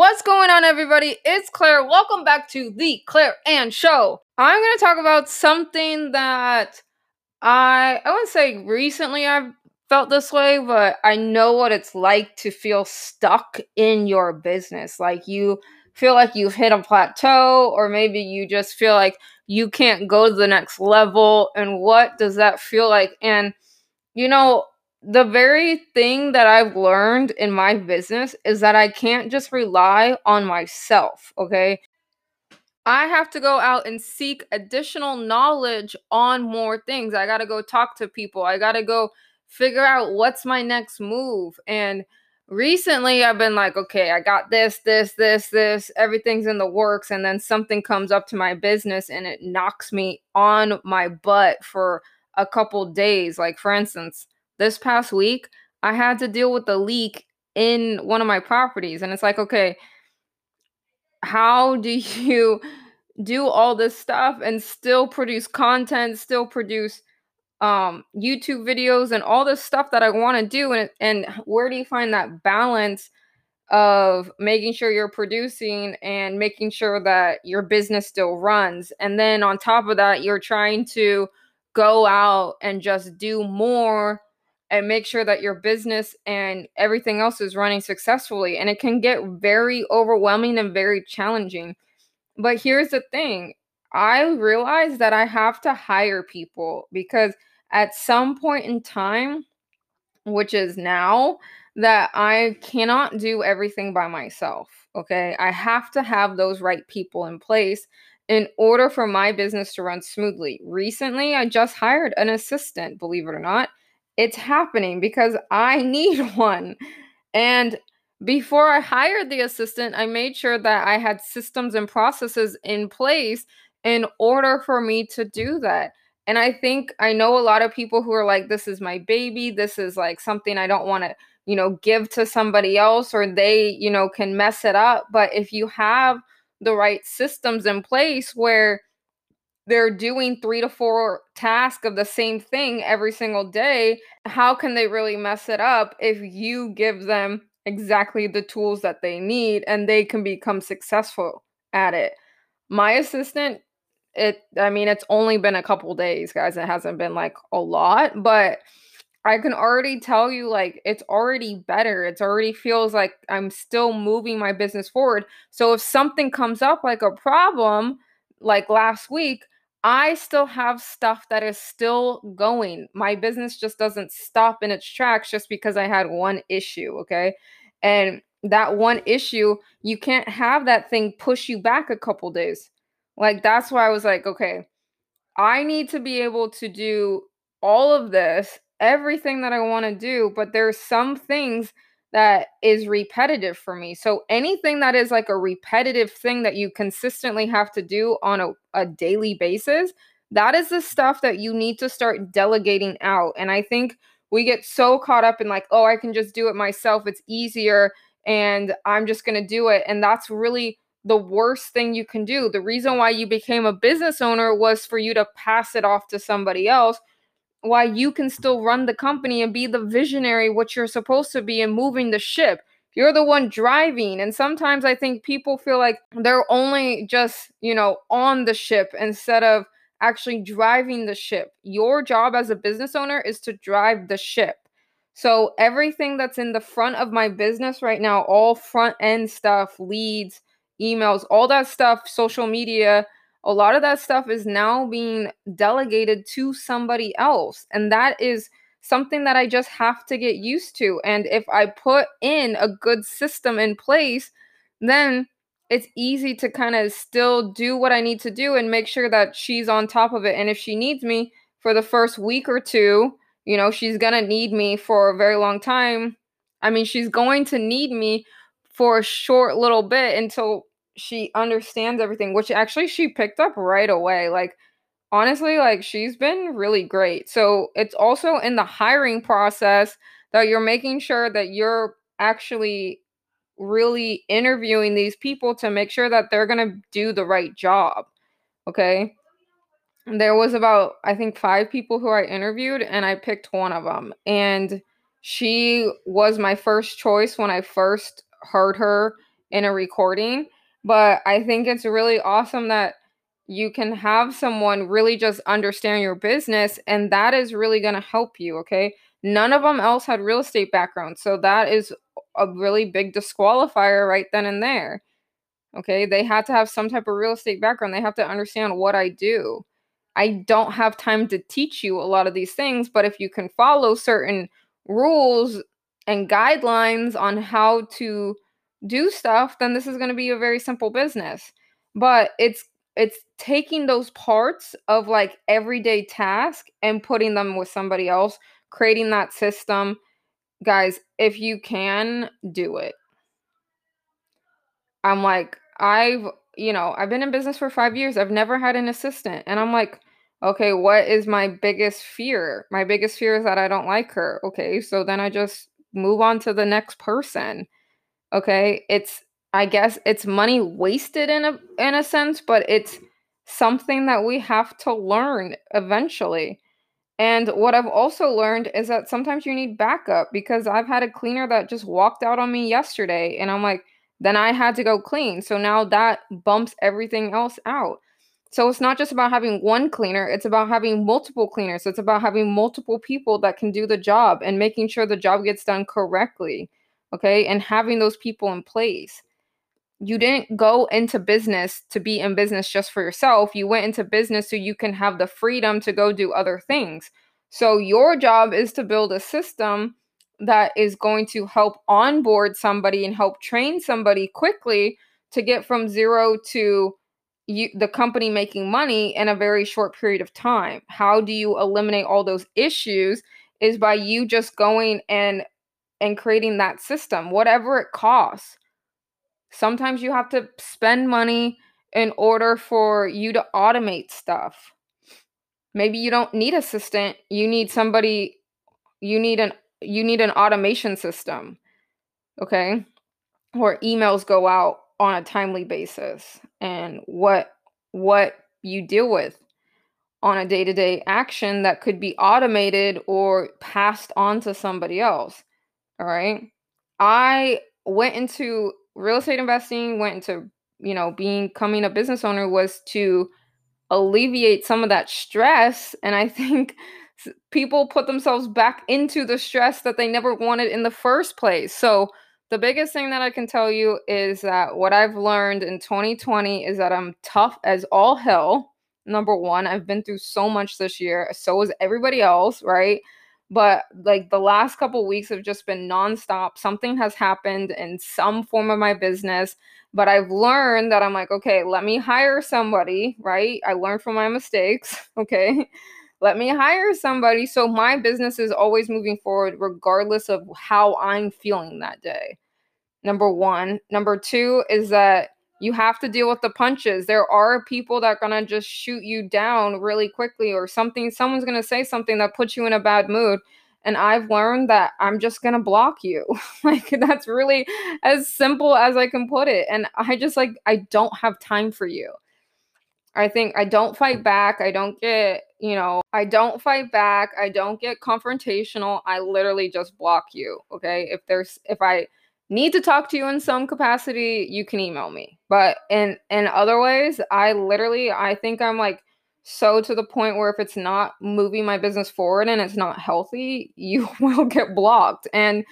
What's going on, everybody? It's Claire. Welcome back to the Claire Anne Show. I'm going to talk about something that I I wouldn't say recently I've felt this way, but I know what it's like to feel stuck in your business. Like you feel like you've hit a plateau, or maybe you just feel like you can't go to the next level. And what does that feel like? And you know, the very thing that I've learned in my business is that I can't just rely on myself, okay? I have to go out and seek additional knowledge on more things. I got to go talk to people. I got to go figure out what's my next move. And recently I've been like, okay, I got this, this, this, this, everything's in the works. And then something comes up to my business and it knocks me on my butt for a couple days. Like, for instance, this past week, I had to deal with a leak in one of my properties. And it's like, okay, how do you do all this stuff and still produce content, still produce um YouTube videos and all this stuff that I want to do and and where do you find that balance of making sure you're producing and making sure that your business still runs and then on top of that you're trying to go out and just do more and make sure that your business and everything else is running successfully. And it can get very overwhelming and very challenging. But here's the thing I realize that I have to hire people because at some point in time, which is now, that I cannot do everything by myself. Okay. I have to have those right people in place in order for my business to run smoothly. Recently, I just hired an assistant, believe it or not it's happening because I need one. And before I hired the assistant, I made sure that I had systems and processes in place in order for me to do that. And I think I know a lot of people who are like, this is my baby. This is like something I don't want to, you know, give to somebody else or they, you know, can mess it up. But if you have the right systems in place where they're doing three to four tasks of the same thing every single day, how can they really mess it up if you give them exactly the tools that they need and they can become successful at it? My assistant, it I mean, it's only been a couple days, guys. It hasn't been like a lot, but I can already tell you like it's already better. It's already feels like I'm still moving my business forward. So if something comes up like a problem, like last week, I still have stuff that is still going. My business just doesn't stop in its tracks just because I had one issue, okay? And that one issue, you can't have that thing push you back a couple days. Like that's why I was like, okay, I need to be able to do all of this, everything that I want to do, but there's some things that is repetitive for me. So anything that is like a repetitive thing that you consistently have to do on a, a daily basis, that is the stuff that you need to start delegating out. And I think we get so caught up in like, oh, I can just do it myself. It's easier and I'm just going to do it. And that's really the worst thing you can do. The reason why you became a business owner was for you to pass it off to somebody else why you can still run the company and be the visionary, what you're supposed to be, and moving the ship. You're the one driving. And sometimes I think people feel like they're only just, you know, on the ship instead of actually driving the ship. Your job as a business owner is to drive the ship. So everything that's in the front of my business right now, all front end stuff, leads, emails, all that stuff, social media, a lot of that stuff is now being delegated to somebody else. And that is something that I just have to get used to. And if I put in a good system in place, then it's easy to kind of still do what I need to do and make sure that she's on top of it. And if she needs me for the first week or two, you know, she's going to need me for a very long time. I mean, she's going to need me for a short little bit until she understands everything, which actually she picked up right away. Like, honestly, like she's been really great. So it's also in the hiring process that you're making sure that you're actually really interviewing these people to make sure that they're going to do the right job. Okay. There was about, I think, five people who I interviewed, and I picked one of them. And she was my first choice when I first heard her in a recording. But I think it's really awesome that you can have someone really just understand your business, and that is really going to help you. Okay. None of them else had real estate backgrounds. So that is a really big disqualifier right then and there. Okay. They had to have some type of real estate background. They have to understand what I do. I don't have time to teach you a lot of these things, but if you can follow certain rules and guidelines on how to do stuff, then this is going to be a very simple business. But it's it's taking those parts of like everyday task and putting them with somebody else, creating that system. Guys, if you can do it. I'm like I've, you know, I've been in business for 5 years. I've never had an assistant and I'm like okay, what is my biggest fear? My biggest fear is that I don't like her. Okay, so then I just move on to the next person. Okay, it's I guess it's money wasted in a in a sense, but it's something that we have to learn eventually. And what I've also learned is that sometimes you need backup because I've had a cleaner that just walked out on me yesterday and I'm like, then I had to go clean. So now that bumps everything else out. So it's not just about having one cleaner, it's about having multiple cleaners. It's about having multiple people that can do the job and making sure the job gets done correctly. Okay? And having those people in place. You didn't go into business to be in business just for yourself. You went into business so you can have the freedom to go do other things. So your job is to build a system that is going to help onboard somebody and help train somebody quickly to get from zero to you the company making money in a very short period of time. How do you eliminate all those issues is by you just going and and creating that system whatever it costs. Sometimes you have to spend money in order for you to automate stuff. Maybe you don't need assistant, you need somebody you need an you need an automation system. Okay? Where emails go out on a timely basis and what what you deal with on a day-to-day action that could be automated or passed on to somebody else all right i went into real estate investing went into you know being becoming a business owner was to alleviate some of that stress and i think people put themselves back into the stress that they never wanted in the first place so the biggest thing that I can tell you is that what I've learned in 2020 is that I'm tough as all hell. Number one, I've been through so much this year. So is everybody else, right? But like the last couple weeks have just been nonstop. Something has happened in some form of my business. But I've learned that I'm like, okay, let me hire somebody, right? I learned from my mistakes, okay? let me hire somebody so my business is always moving forward regardless of how i'm feeling that day number one number two is that you have to deal with the punches there are people that are going to just shoot you down really quickly or something someone's going to say something that puts you in a bad mood and i've learned that i'm just going to block you like that's really as simple as i can put it and i just like i don't have time for you I think I don't fight back. I don't get, you know, I don't fight back. I don't get confrontational. I literally just block you. Okay. If there's, if I need to talk to you in some capacity, you can email me. But in, in other ways, I literally, I think I'm like so to the point where if it's not moving my business forward and it's not healthy, you will get blocked. And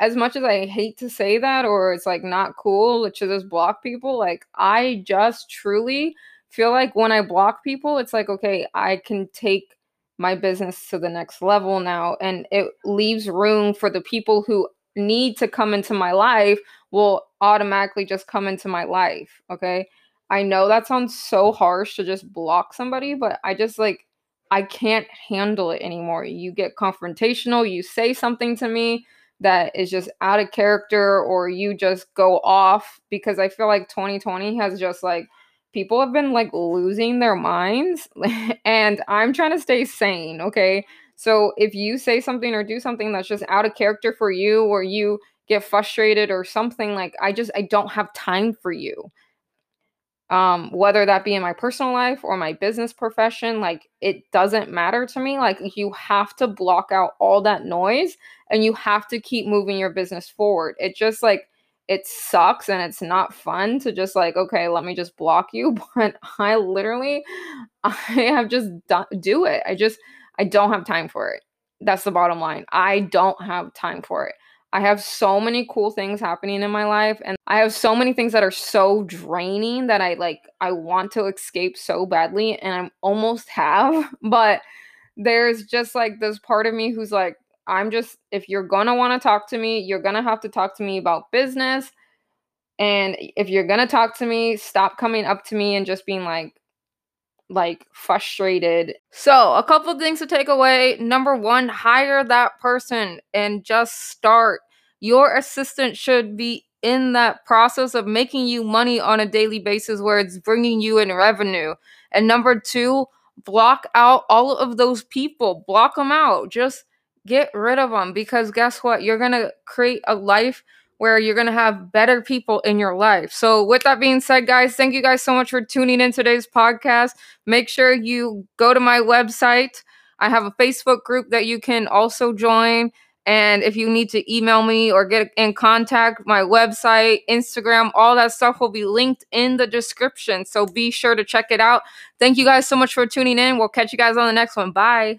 as much as I hate to say that, or it's like not cool to just block people, like I just truly, feel like when I block people, it's like, okay, I can take my business to the next level now. And it leaves room for the people who need to come into my life will automatically just come into my life. Okay. I know that sounds so harsh to just block somebody, but I just like, I can't handle it anymore. You get confrontational, you say something to me that is just out of character, or you just go off because I feel like 2020 has just like, people have been like losing their minds and I'm trying to stay sane, okay? So if you say something or do something that's just out of character for you or you get frustrated or something like I just I don't have time for you. Um whether that be in my personal life or my business profession, like it doesn't matter to me. Like you have to block out all that noise and you have to keep moving your business forward. It just like it sucks and it's not fun to just like okay let me just block you but i literally i have just done, do it i just i don't have time for it that's the bottom line i don't have time for it i have so many cool things happening in my life and i have so many things that are so draining that i like i want to escape so badly and I'm almost have but there's just like this part of me who's like I'm just, if you're gonna wanna talk to me, you're gonna have to talk to me about business. And if you're gonna talk to me, stop coming up to me and just being like, like frustrated. So, a couple things to take away. Number one, hire that person and just start. Your assistant should be in that process of making you money on a daily basis where it's bringing you in revenue. And number two, block out all of those people, block them out. Just get rid of them because guess what? You're going to create a life where you're going to have better people in your life. So, with that being said, guys, thank you guys so much for tuning in today's podcast. Make sure you go to my website. I have a Facebook group that you can also join. And if you need to email me or get in contact, my website, Instagram, all that stuff will be linked in the description. So be sure to check it out. Thank you guys so much for tuning in. We'll catch you guys on the next one. Bye.